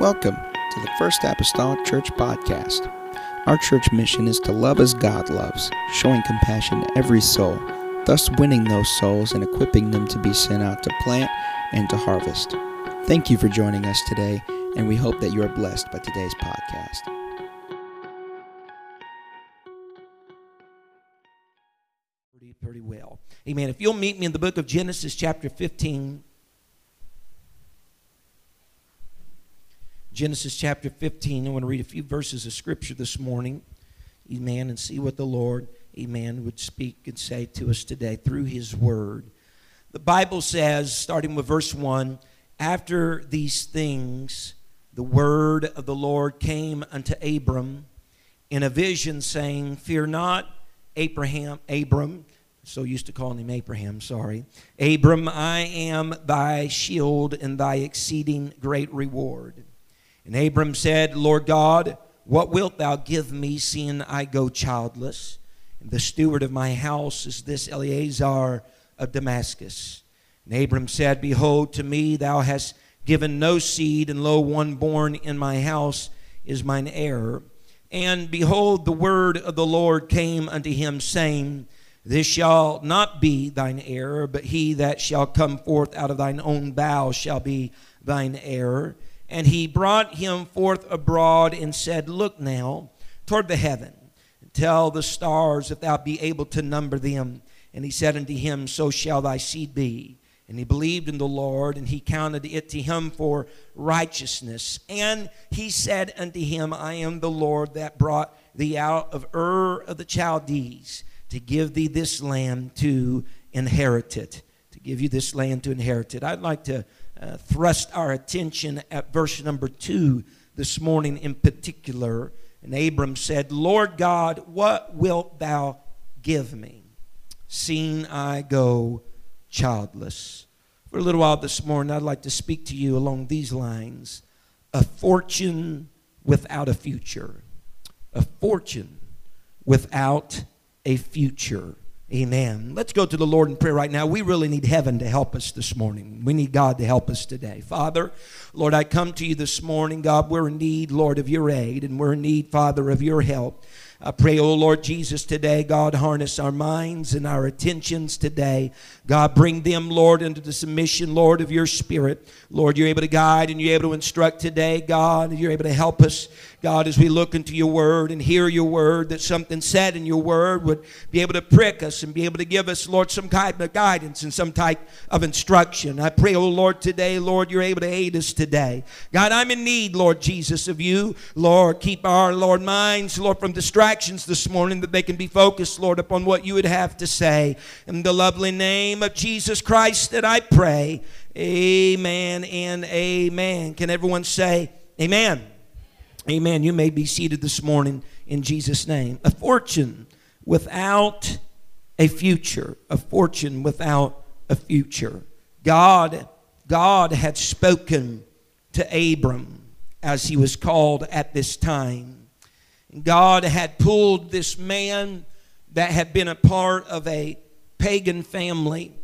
Welcome to the First Apostolic Church Podcast. Our church mission is to love as God loves, showing compassion to every soul, thus winning those souls and equipping them to be sent out to plant and to harvest. Thank you for joining us today, and we hope that you are blessed by today's podcast. Pretty, pretty well. Amen. If you'll meet me in the book of Genesis, chapter 15. Genesis chapter 15. I want to read a few verses of scripture this morning. Amen. And see what the Lord, amen, would speak and say to us today through his word. The Bible says, starting with verse 1, after these things, the word of the Lord came unto Abram in a vision, saying, Fear not, Abraham, Abram, so used to calling him Abraham, sorry. Abram, I am thy shield and thy exceeding great reward. And Abram said, Lord God, what wilt thou give me, seeing I go childless? And the steward of my house is this Eleazar of Damascus. And Abram said, Behold, to me thou hast given no seed, and lo, one born in my house is mine heir. And behold, the word of the Lord came unto him, saying, This shall not be thine heir, but he that shall come forth out of thine own bowels shall be thine heir. And he brought him forth abroad and said, Look now toward the heaven, and tell the stars if thou be able to number them. And he said unto him, So shall thy seed be. And he believed in the Lord, and he counted it to him for righteousness. And he said unto him, I am the Lord that brought thee out of Ur of the Chaldees to give thee this land to inherit it. To give you this land to inherit it. I'd like to uh, thrust our attention at verse number two this morning in particular. And Abram said, Lord God, what wilt thou give me, seeing I go childless? For a little while this morning, I'd like to speak to you along these lines a fortune without a future. A fortune without a future. Amen. Let's go to the Lord in prayer right now. We really need heaven to help us this morning. We need God to help us today. Father, Lord, I come to you this morning. God, we're in need, Lord, of your aid, and we're in need, Father, of your help. I pray, oh Lord Jesus, today, God, harness our minds and our attentions today. God, bring them, Lord, into the submission, Lord, of your Spirit. Lord, you're able to guide and you're able to instruct today, God. You're able to help us, God, as we look into your word and hear your word, that something said in your word would be able to prick us and be able to give us, Lord, some kind of guidance and some type of instruction. I pray, oh Lord, today, Lord, you're able to aid us today. God, I'm in need, Lord Jesus, of you. Lord, keep our, Lord, minds, Lord, from distractions this morning that they can be focused, Lord, upon what you would have to say. In the lovely name of Jesus Christ that I pray. Amen and amen. Can everyone say amen? Amen. You may be seated this morning in Jesus' name. A fortune without a future. A fortune without a future. God, God had spoken to Abram as he was called at this time. God had pulled this man that had been a part of a pagan family,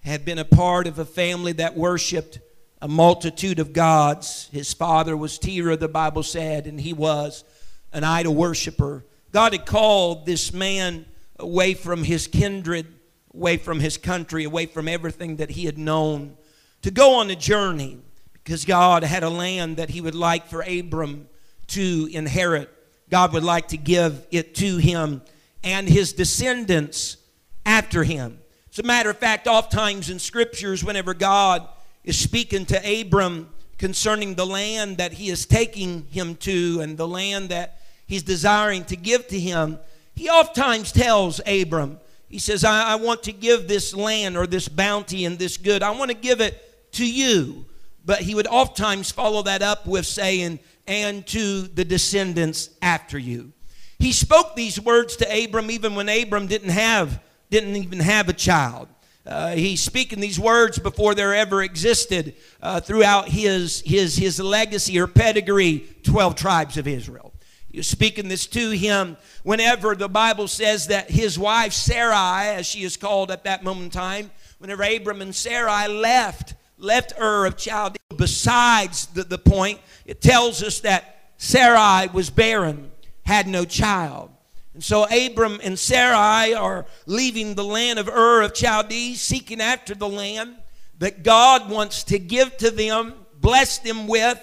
had been a part of a family that worshiped a multitude of gods. His father was Terah, the Bible said, and he was an idol worshiper. God had called this man away from his kindred, away from his country, away from everything that he had known, to go on a journey because God had a land that he would like for Abram to inherit. God would like to give it to him and his descendants after him. As a matter of fact, oftentimes in scriptures, whenever God is speaking to Abram concerning the land that he is taking him to and the land that he's desiring to give to him, he oftentimes tells Abram, he says, I, I want to give this land or this bounty and this good, I want to give it to you. But he would oftentimes follow that up with saying, and to the descendants after you. He spoke these words to Abram even when Abram didn't have didn't even have a child. Uh, he's speaking these words before there ever existed uh, throughout his, his, his legacy or pedigree 12 tribes of Israel. Was speaking this to him whenever the Bible says that his wife Sarai, as she is called at that moment in time, whenever Abram and Sarai left left Ur of Chaldea. Besides the, the point, it tells us that Sarai was barren, had no child. And so Abram and Sarai are leaving the land of Ur of Chaldea, seeking after the land that God wants to give to them, bless them with,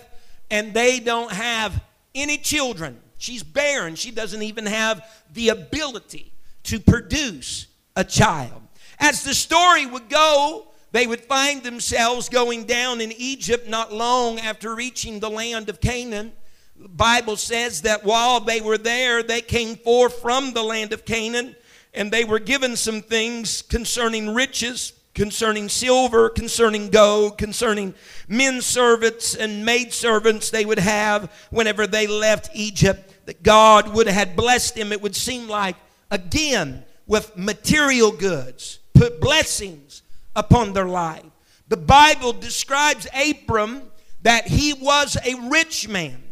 and they don't have any children. She's barren. She doesn't even have the ability to produce a child. As the story would go, they would find themselves going down in Egypt not long after reaching the land of Canaan. Bible says that while they were there, they came forth from the land of Canaan and they were given some things concerning riches, concerning silver, concerning gold, concerning men servants and maid servants they would have whenever they left Egypt. That God would have blessed them, it would seem like, again, with material goods, put blessings upon their life. The Bible describes Abram that he was a rich man.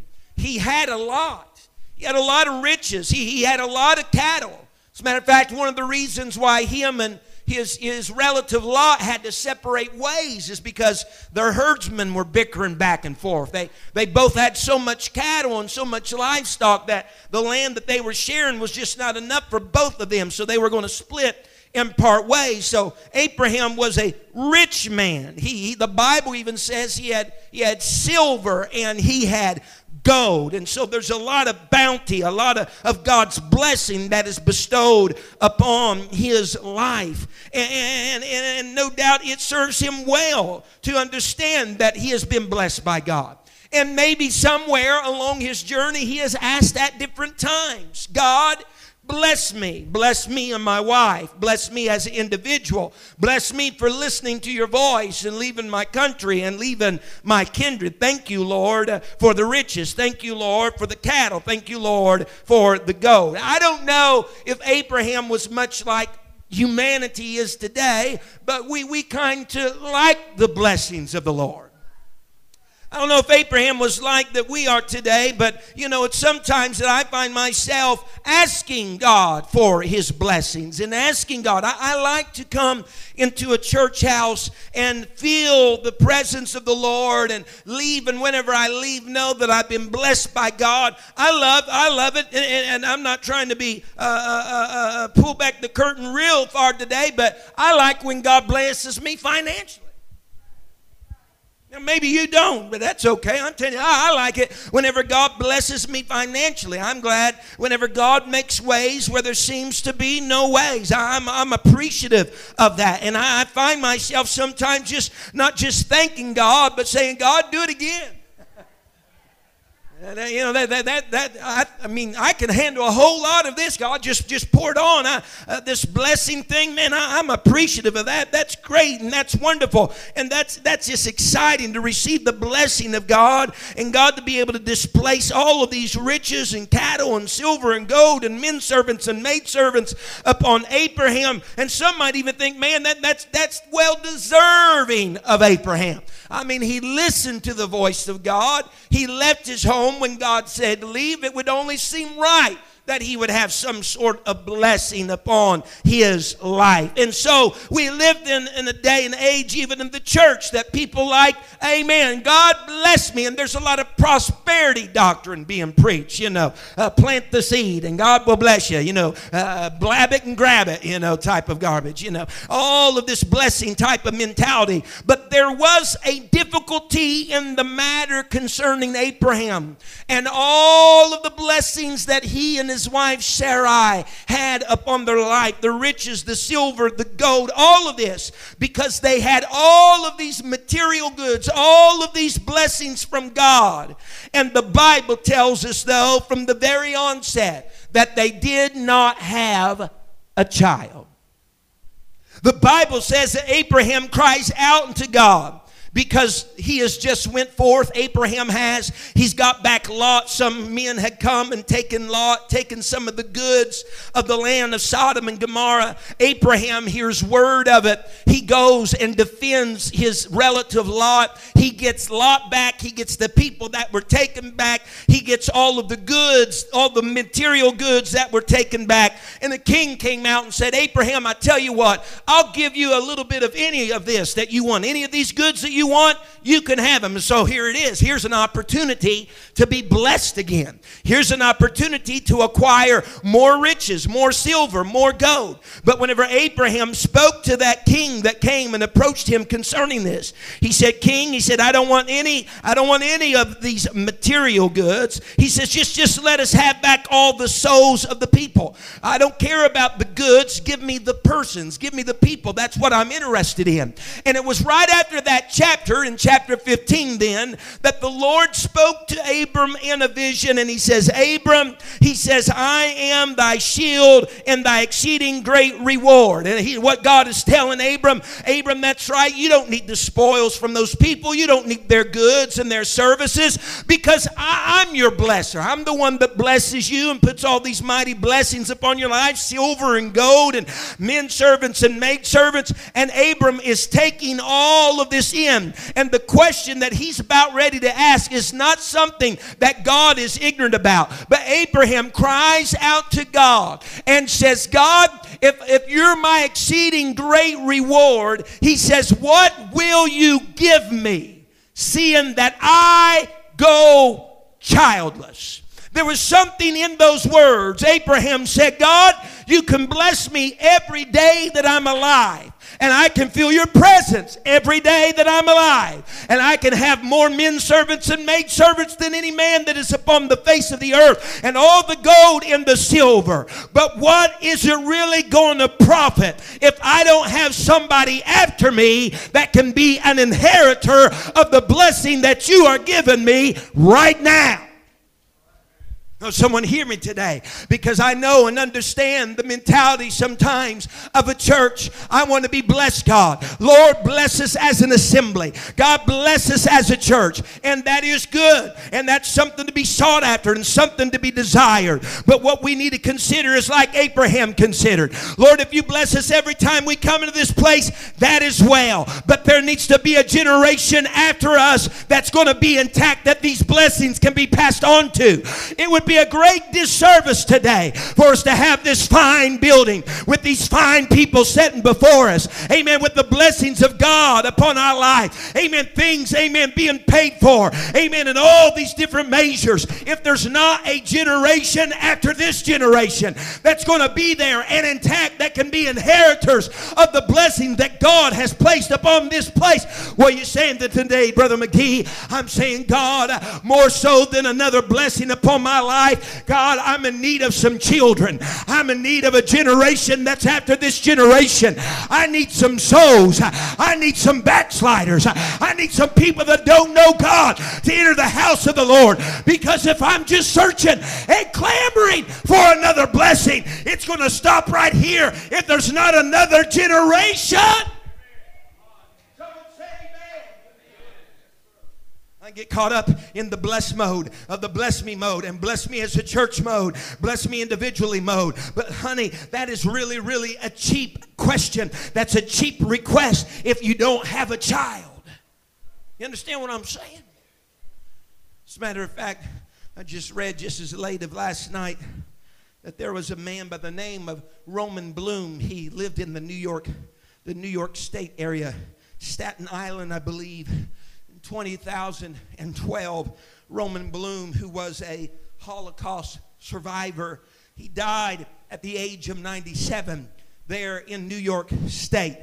He had a lot. He had a lot of riches. He, he had a lot of cattle. As a matter of fact, one of the reasons why him and his, his relative Lot had to separate ways is because their herdsmen were bickering back and forth. They, they both had so much cattle and so much livestock that the land that they were sharing was just not enough for both of them. So they were going to split in part ways. So Abraham was a rich man. He, he, the Bible even says he had he had silver and he had gold. And so there's a lot of bounty, a lot of, of God's blessing that is bestowed upon his life. And, and, and no doubt it serves him well to understand that he has been blessed by God. And maybe somewhere along his journey, he has asked at different times God, Bless me. Bless me and my wife. Bless me as an individual. Bless me for listening to your voice and leaving my country and leaving my kindred. Thank you, Lord, uh, for the riches. Thank you, Lord, for the cattle. Thank you, Lord, for the gold. I don't know if Abraham was much like humanity is today, but we, we kind of like the blessings of the Lord. I don't know if Abraham was like that we are today, but you know, it's sometimes that I find myself asking God for his blessings and asking God. I, I, like to come into a church house and feel the presence of the Lord and leave, and whenever I leave, know that I've been blessed by God. I love, I love it, and, and I'm not trying to be uh, uh, uh, uh pull back the curtain real far today, but I like when God blesses me financially. Now, maybe you don't, but that's okay. I'm telling you, I, like it whenever God blesses me financially. I'm glad whenever God makes ways where there seems to be no ways. I'm, I'm appreciative of that. And I find myself sometimes just not just thanking God, but saying, God, do it again. You know that that that, that I, I, mean I can handle a whole lot of this. God just just pour it on. I, uh, this blessing thing, man. I, am appreciative of that. That's great and that's wonderful and that's that's just exciting to receive the blessing of God and God to be able to displace all of these riches and cattle and silver and gold and men servants and maid servants upon Abraham. And some might even think, man, that that's that's well deserving of Abraham. I mean, he listened to the voice of God. He left his home when God said leave. It would only seem right that he would have some sort of blessing upon his life. And so we lived in, in a day and age, even in the church, that people like, Amen, God bless me. And there's a lot of prosperity doctrine being preached, you know, uh, plant the seed and God will bless you, you know, uh, blab it and grab it, you know, type of garbage, you know, all of this blessing type of mentality. But there was a difficulty in the matter concerning Abraham and all of the blessings that he and his wife Sarai had upon their life the riches, the silver, the gold, all of this because they had all of these material goods, all of these blessings from God. And the Bible tells us, though, from the very onset, that they did not have a child. The Bible says that Abraham cries out unto God because he has just went forth. Abraham has. He's got back lot. Some men had come and taken lot taken some of the goods of the land of sodom and gomorrah. Abraham hears word of it. He goes and defends his relative lot. He gets lot back. He gets the people that were taken back. He gets all of the goods all the material goods that were taken back. And the king came out and said abraham i tell you what i'll give you a little bit of any of this that you want. Any of these goods that you you want, you can have them. So here it is. Here's an opportunity to be blessed again. Here's an opportunity to acquire more riches, more silver, more gold. But whenever Abraham spoke to that king that came and approached him concerning this, he said, King, he said, I don't want any, I don't want any of these material goods. He says, just, just let us have back all the souls of the people. I don't care about the goods. Give me the persons. Give me the people. That's what I'm interested in. And it was right after that chapter, in chapter 15, then, that the Lord spoke to Abram in a vision. And he says, Abram, he says, I am thy shield and thy exceeding great reward. And he, what God is telling Abram, Abram, that's right. You don't need the spoils from those people. You don't need their goods and their services because I, I'm your blesser. I'm the one that blesses you and puts all these mighty blessings upon your life silver and gold and men servants and maid servants. And Abram is taking all of this in. And the question that he's about ready to ask is not something that God is ignorant about. But Abraham cries out to God and says, God, if, if you're my exceeding great reward, he says, What will you give me, seeing that I go childless? There was something in those words. Abraham said, God, you can bless me every day that I'm alive. And I can feel your presence every day that I'm alive. And I can have more men servants and maid servants than any man that is upon the face of the earth. And all the gold and the silver. But what is it really going to profit if I don't have somebody after me that can be an inheritor of the blessing that you are giving me right now? Someone hear me today because I know and understand the mentality sometimes of a church. I want to be blessed, God. Lord, bless us as an assembly. God, bless us as a church. And that is good. And that's something to be sought after and something to be desired. But what we need to consider is like Abraham considered Lord, if you bless us every time we come into this place, that is well. But there needs to be a generation after us that's going to be intact that these blessings can be passed on to. It would be a great disservice today for us to have this fine building with these fine people sitting before us. Amen. With the blessings of God upon our life. Amen. Things, amen, being paid for. Amen. And all these different measures. If there's not a generation after this generation that's going to be there and intact that can be inheritors of the blessing that God has placed upon this place. What are you saying that today, Brother McGee? I'm saying, God, more so than another blessing upon my life life. God, I'm in need of some children. I'm in need of a generation that's after this generation. I need some souls. I need some backsliders. I need some people that don't know God to enter the house of the Lord. Because if I'm just searching and clamoring for another blessing, it's going to stop right here if there's not another generation. I get caught up in the bless mode of the bless me mode and bless me as a church mode, bless me individually mode. But honey, that is really, really a cheap question. That's a cheap request if you don't have a child. You understand what I'm saying? As a matter of fact, I just read just as late of last night that there was a man by the name of Roman Blum. He lived in the New York, the New York State area, Staten Island, I believe 2012, Roman Blum, who was a Holocaust survivor, he died at the age of 97 there in New York State.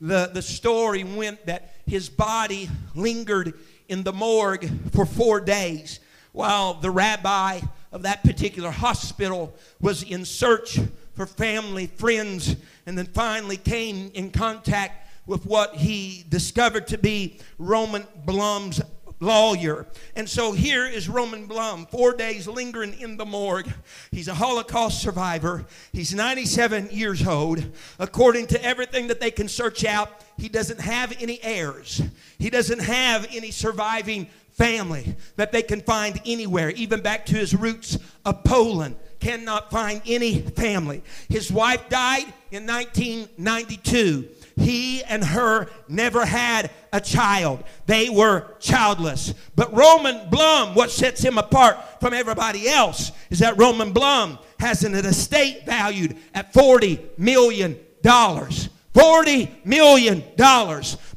The, the story went that his body lingered in the morgue for four days while the rabbi of that particular hospital was in search for family, friends, and then finally came in contact with what he discovered to be Roman Blum's lawyer. And so here is Roman Blum, four days lingering in the morgue. He's a Holocaust survivor. He's 97 years old. According to everything that they can search out, he doesn't have any heirs, he doesn't have any surviving family that they can find anywhere, even back to his roots of Poland. Cannot find any family. His wife died in 1992 he and her never had a child. They were childless. But Roman Blum, what sets him apart from everybody else is that Roman Blum has an estate valued at $40 million. $40 million.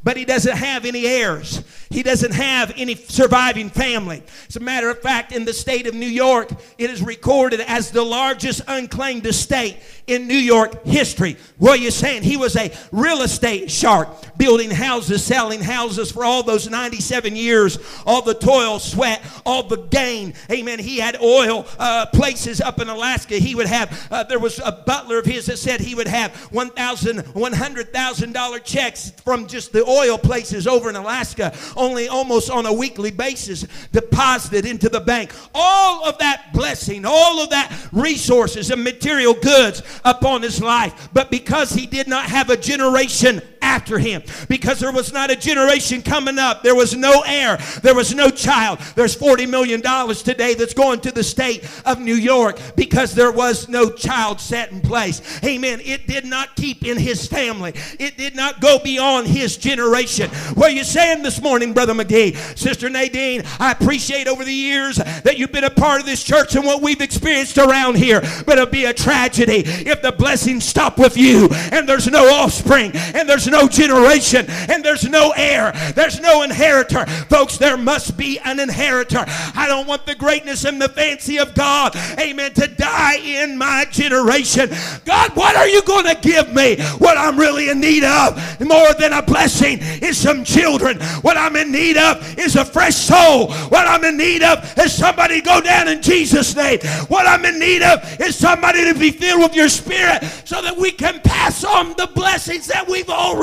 but he doesn't have any heirs. He doesn't have any surviving family. As a matter of fact, in the state of New York, it is recorded as the largest unclaimed estate in New York history. What are you saying? He was a real estate shark, building houses, selling houses for all those 97 years, all the toil, sweat, all the gain. Amen. He had oil uh, places up in Alaska. He would have, uh, there was a butler of his that said he would have $1,000, $100,000 checks from just the oil places over in Alaska, only almost on a weekly basis, deposited into the bank. All of that blessing, all of that resources and material goods upon his life. But because he did not have a generation after him, because there was not a generation coming up, there was no heir, there was no child. There's $40 million today that's going to the state of New York because there was no child set in place. Amen. It did not keep in his family, it did not go beyond his generation. What are you saying this morning, Brother McGee? Sister Nadine, I appreciate over the years that you've been a part of this church and what we've experienced around here, but it'll be a tragedy if the blessings stop with you and there's no offspring and there's no generation and there's no heir, there's no inheritor. Folks, there must be an inheritor. I don't want the greatness and the fancy of God, amen, to die in my generation. God, what are you going to give me? What I'm really in need of more than a blessing is some children. What I'm in need of is a fresh soul. What I'm in need of is somebody go down in Jesus' name. What I'm in need of is somebody to be filled with your spirit so that we can pass on the blessings that we've already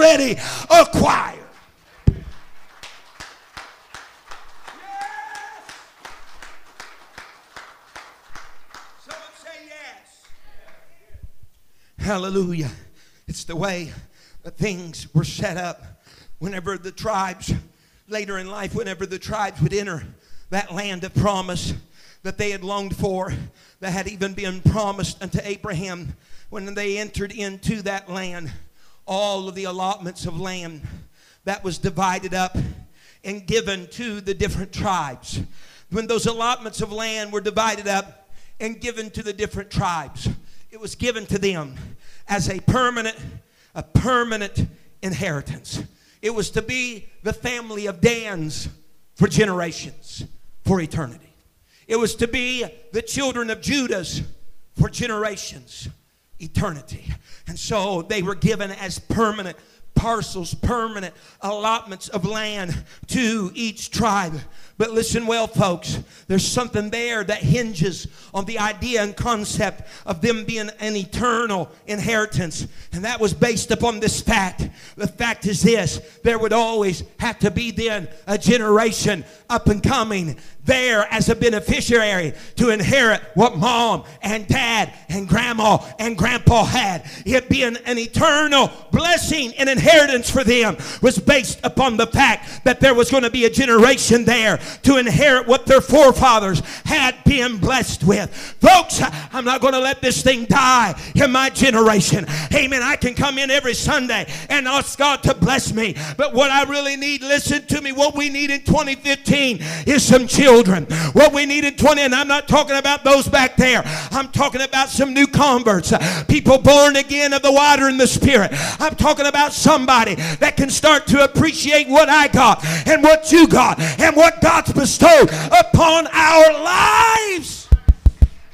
acquired. Hallelujah. It's the way that things were set up whenever the tribes, later in life, whenever the tribes would enter that land of promise that they had longed for, that had even been promised unto Abraham when they entered into that land, all of the allotments of land that was divided up and given to the different tribes. When those allotments of land were divided up and given to the different tribes, it was given to them as a permanent, a permanent inheritance. It was to be the family of Dan's for generations, for eternity. It was to be the children of Judah's for generations, eternity. And so they were given as permanent parcels, permanent allotments of land to each tribe. But listen well, folks, there's something there that hinges on the idea and concept of them being an eternal inheritance. And that was based upon this fact. The fact is this there would always have to be then a generation up and coming there as a beneficiary to inherit what mom and dad and grandma and grandpa had. It being an eternal blessing and inheritance for them was based upon the fact that there was going to be a generation there to inherit what their forefathers had been blessed with. Folks, I'm not going to let this thing die in my generation. Amen. I can come in every Sunday and ask God to bless me. But what I really need, listen to me, what we need in 2015 is some children. What we need in 20, and I'm not talking about those back there. I'm talking about some new converts, people born again of the water and the spirit. I'm talking about somebody that can start to appreciate what I got and what you got and what God's bestowed upon our lives.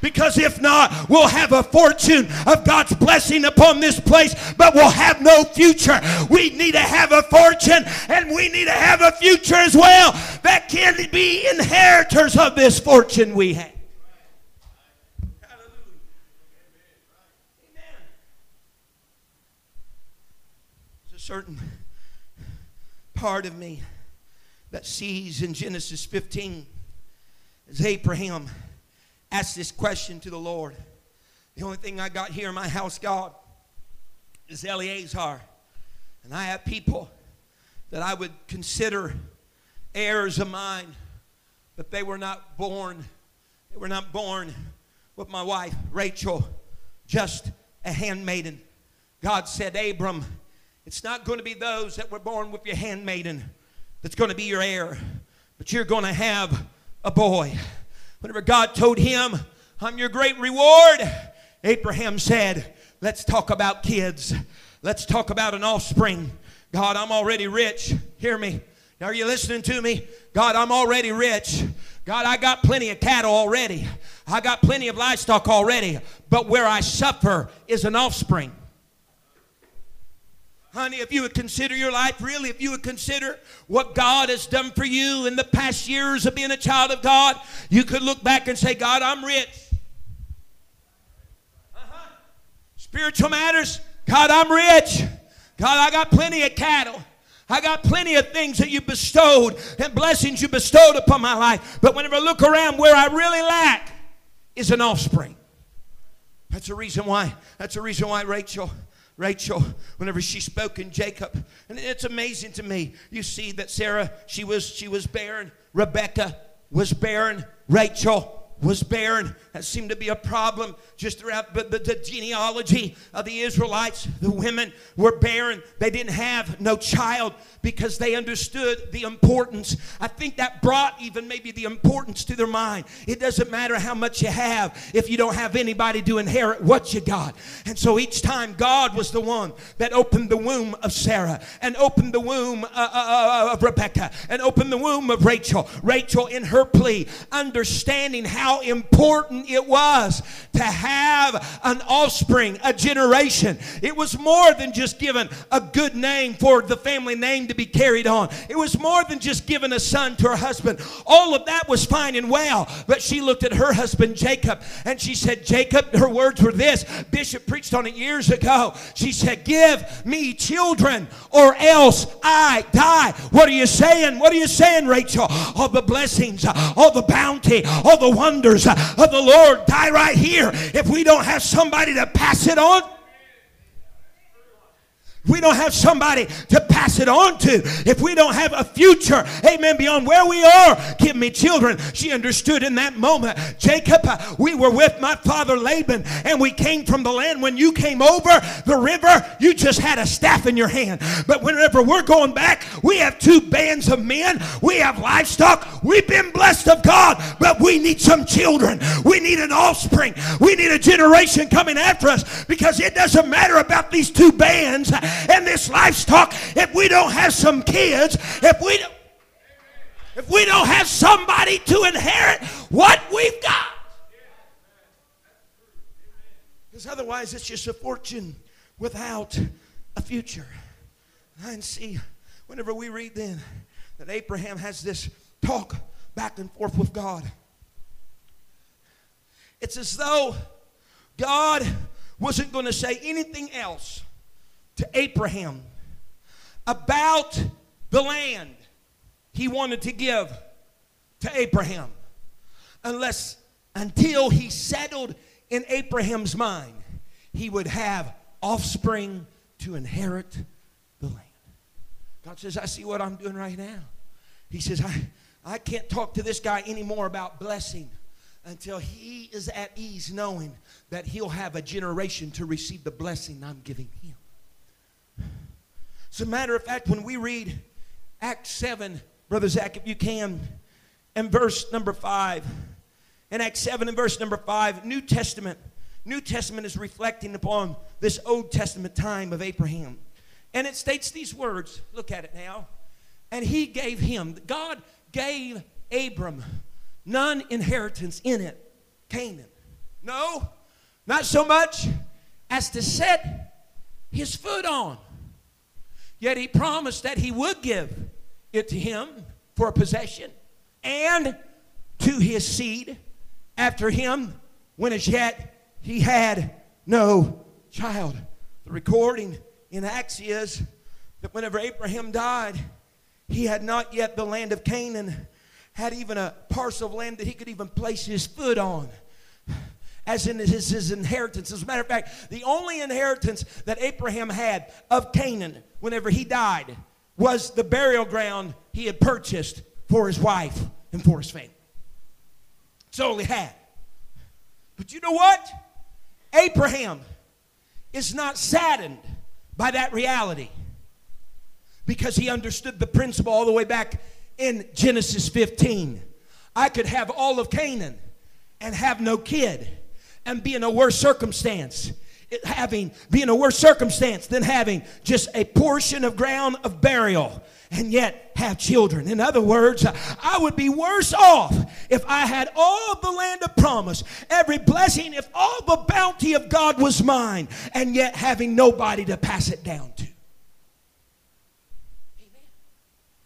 Because if not, we'll have a fortune of God's blessing upon this place, but we'll have no future. We need to have a fortune and we need to have a future as well that can be inheritors of this fortune we have. Hallelujah. Amen. Amen. There's a certain part of me that sees in Genesis 15 as Abraham asked this question to the Lord. The only thing I got here in my house, God, is Eleazar. And I have people that I would consider heirs of mine, but they were not born. They were not born with my wife, Rachel, just a handmaiden. God said, Abram, it's not going to be those that were born with your handmaiden that's going to be your heir, but you're going to have a boy. Whenever God told him, I'm your great reward, Abraham said, Let's talk about kids. Let's talk about an offspring. God, I'm already rich. Hear me. Are you listening to me? God, I'm already rich. God, I got plenty of cattle already. I got plenty of livestock already. But where I suffer is an offspring. Honey, if you would consider your life, really, if you would consider what God has done for you in the past years of being a child of God, you could look back and say, God, I'm rich. Uh-huh. Spiritual matters, God, I'm rich. God, I got plenty of cattle. I got plenty of things that you bestowed and blessings you bestowed upon my life. But whenever I look around, where I really lack is an offspring. That's the reason why. That's the reason why Rachel Rachel, whenever she spoke in Jacob. And it's amazing to me. You see that Sarah, she was she was barren. Rebecca was barren. Rachel was barren. That seemed to be a problem just throughout the, the, genealogy of the Israelites. The women were barren. They didn't have no child because they understood the importance. I think that brought even maybe the importance to their mind. It doesn't matter how much you have if you don't have anybody to inherit what you got. And so each time God was the one that opened the womb of Sarah and opened the womb uh, uh, uh, of Rebecca and opened the womb of Rachel. Rachel, in her plea, understanding how important it was to have an offspring, a generation. It was more than just giving a good name for the family name to be carried on. It was more than just giving a son to her husband. All of that was fine and well, but she looked at her husband Jacob and she said, Jacob, her words were this. Bishop preached on it years ago. She said, Give me children or else I die. What are you saying? What are you saying, Rachel? All the blessings, all the bounty, all the wonders of the Lord die right here if we don't have somebody to pass it on we don't have somebody to pass it on to, if we don't have a future, amen, beyond where we are, give me children. She understood in that moment, Jacob, uh, we were with my father Laban and we came from the land. When you came over the river, you just had a staff in your hand. But whenever we're going back, we have two bands of men, we have livestock, we've been blessed of God, but we need some children. We need an offspring. We need a generation coming after us because it doesn't matter about these two bands and this livestock if we don't have some kids, if we don't, if we don't have somebody to inherit what we've got. Because otherwise, it's just a fortune without a future. And see, whenever we read then that Abraham has this talk back and forth with God, it's as though God wasn't going to say anything else to Abraham about the land he wanted to give to Abraham unless until he settled in Abraham's mind he would have offspring to inherit the land. God says, I see what I'm doing right now. He says, I, I can't talk to this guy anymore about blessing until he is at ease knowing that he'll have a generation to receive the blessing I'm giving him. As a matter of fact, when we read Acts 7, Brother Zach, if you can, and verse number 5, in Acts 7 and verse number 5, New Testament, New Testament is reflecting upon this Old Testament time of Abraham. And it states these words, look at it now. And he gave him, God gave Abram none inheritance in it, Canaan. No, not so much as to set his foot on. Yet he promised that he would give it to him for a possession and to his seed after him when as yet he had no child. The recording in Acts is that whenever Abraham died, he had not yet the land of Canaan, had even a parcel of land that he could even place his foot on as in his, his inheritance. As a matter of fact, the only inheritance that Abraham had of Canaan whenever he died was the burial ground he had purchased for his wife and for his family. That's all he had. But you know what? Abraham is not saddened by that reality because he understood the principle all the way back in Genesis 15. I could have all of Canaan and have no kid and be in a worse circumstance having, be in a worse circumstance than having just a portion of ground of burial and yet have children. In other words, I would be worse off if I had all the land of promise, every blessing, if all the bounty of God was mine, and yet having nobody to pass it down to. Amen.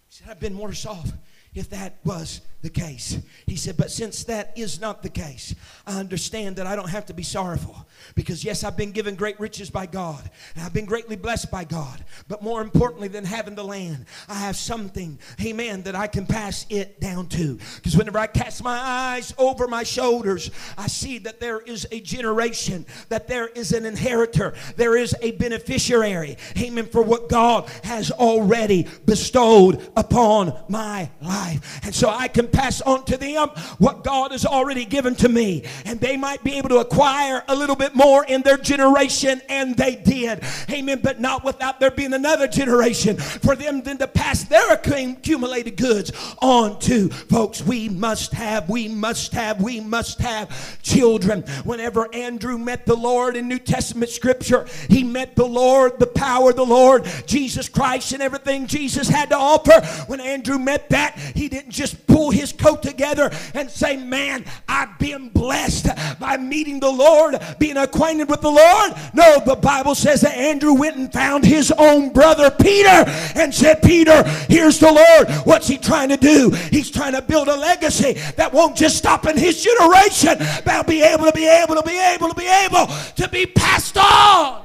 He said, I've been worse off if that was the case. He said, But since that is not the case, I understand that I don't have to be sorrowful. Because, yes, I've been given great riches by God, and I've been greatly blessed by God. But more importantly than having the land, I have something, amen, that I can pass it down to. Because whenever I cast my eyes over my shoulders, I see that there is a generation, that there is an inheritor, there is a beneficiary, amen, for what God has already bestowed upon my life. And so I can pass on to them what God has already given to me. And they might be able to acquire a little bit more in their generation, and they did. Amen. But not without there being another generation for them then to pass their accumulated goods on to. Folks, we must have, we must have, we must have children. Whenever Andrew met the Lord in New Testament scripture, he met the Lord, the power of the Lord, Jesus Christ, and everything Jesus had to offer. When Andrew met that, he didn't just pull his coat together and say, Man, I've been blessed by meeting the Lord, being acquainted with the Lord. No, the Bible says that Andrew went and found his own brother Peter and said, Peter, here's the Lord. What's he trying to do? He's trying to build a legacy that won't just stop in his generation, but be able to be able to be able to be able to be passed on.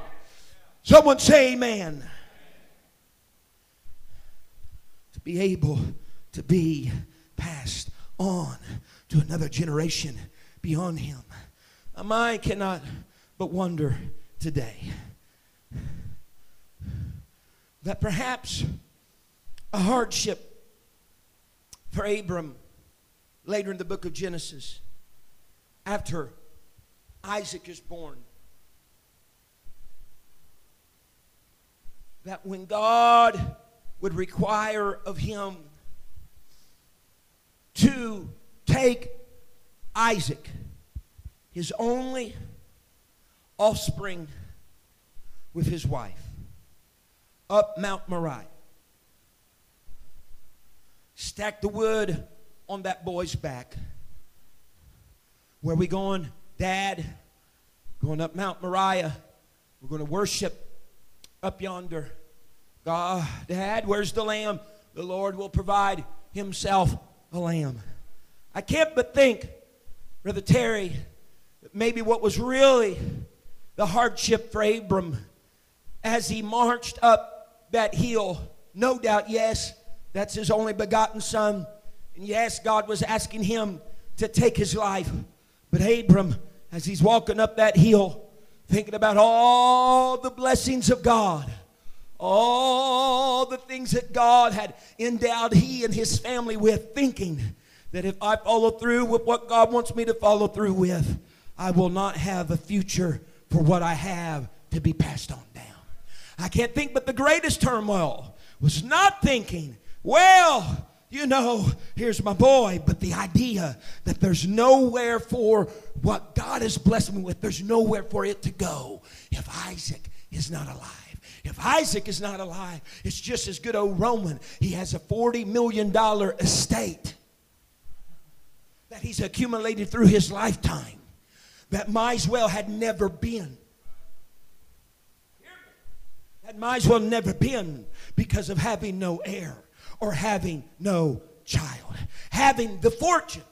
Someone say amen. To be able to be passed on to another generation beyond him. My mind cannot but wonder today that perhaps a hardship for Abram later in the book of Genesis after Isaac is born. That when God would require of him to take Isaac, his only offspring, with his wife up Mount Moriah. Stack the wood on that boy's back. Where we going, Dad? Going up Mount Moriah. We're going to worship up yonder. God, Dad, where's the lamb? The Lord will provide Himself a lamb. I can't but think, Brother Terry, that maybe what was really the hardship for Abram as he marched up that hill, no doubt, yes, that's his only begotten son. And yes, God was asking him to take his life. But Abram, as he's walking up that hill, thinking about all the blessings of God, all the things that God had endowed he and his family with, thinking that if I follow through with what God wants me to follow through with, I will not have a future for what I have to be passed on down. I can't think but the greatest turmoil was not thinking, well, you know, here's my boy, but the idea that there's nowhere for what God has blessed me with, there's nowhere for it to go if Isaac is not alive. If Isaac is not alive, it's just as good old Roman. He has a $40 million estate that he's accumulated through his lifetime that might as well had never been. That might as well never been because of having no heir or having no child. Having the fortune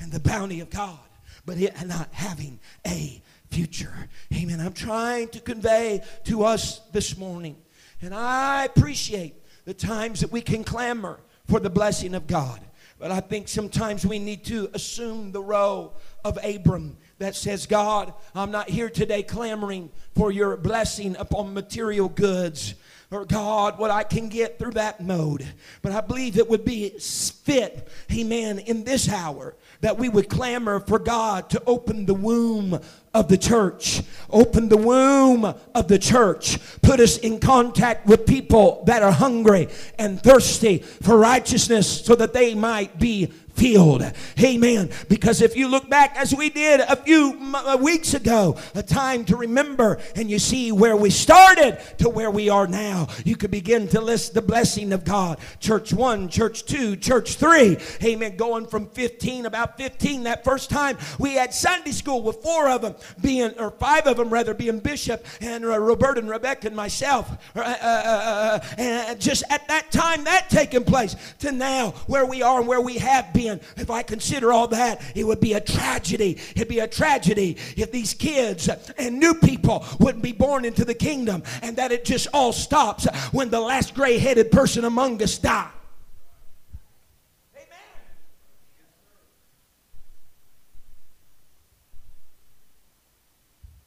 and the bounty of God, but not having a future. Amen. I'm trying to convey to us this morning, and I appreciate the times that we can clamor for the blessing of God. But I think sometimes we need to assume the role of Abram that says, God, I'm not here today clamoring for your blessing upon material goods or God, what I can get through that mode. But I believe it would be fit, amen, in this hour that we would clamor for God to open the womb of the church. Open the womb of the church. Put us in contact with people that are hungry and thirsty for righteousness so that they might be filled. Amen. Because if you look back as we did a few uh, weeks ago, a time to remember, and you see where we started to where we are now, you could begin to list the blessing of God. Church one, church two, church three. Amen. Going from 15, about 15 that first time, we had Sunday school with four of them being, or five of them rather, being Bishop and uh, Roberta and Rebecca and myself. Uh, uh, uh, uh and just at that time, that taking place to now where we are and where we have been if I consider all that, it would be a tragedy. It'd be a tragedy if these kids and new people wouldn't be born into the kingdom and that it just all stops when the last gray headed person among us die.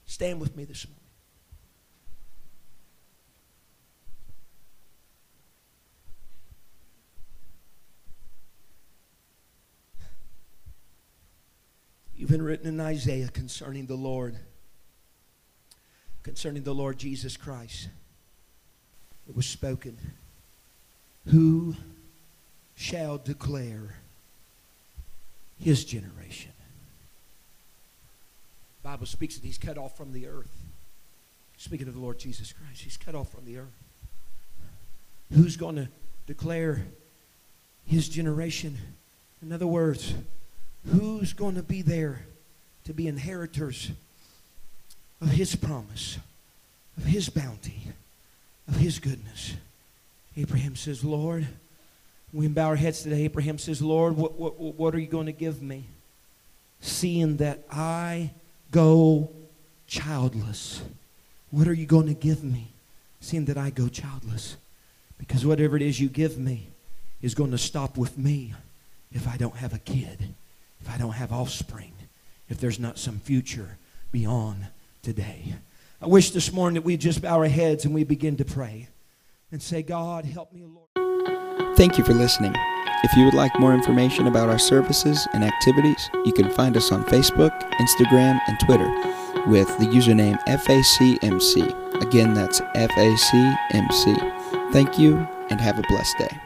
Stand with me this morning. Even written in Isaiah concerning the Lord, concerning the Lord Jesus Christ. It was spoken. Who shall declare his generation? The Bible speaks that he's cut off from the earth. Speaking of the Lord Jesus Christ, he's cut off from the earth. Who's going to declare his generation? In other words, who's going to be there to be inheritors of his promise, of his bounty, of his goodness. Abraham says, Lord, we bow our heads today. Abraham says, Lord, what, what, what are you going to give me? Seeing that I go childless. What are you going to give me? Seeing that I go childless. Because whatever it is you give me is going to stop with me if I don't have a kid if I don't have offspring, if there's not some future beyond today. I wish this morning that we just bow our heads and we begin to pray and say, God, help me, Lord. Thank you for listening. If you would like more information about our services and activities, you can find us on Facebook, Instagram, and Twitter with the username FACMC. Again, that's FACMC. Thank you and have a blessed day.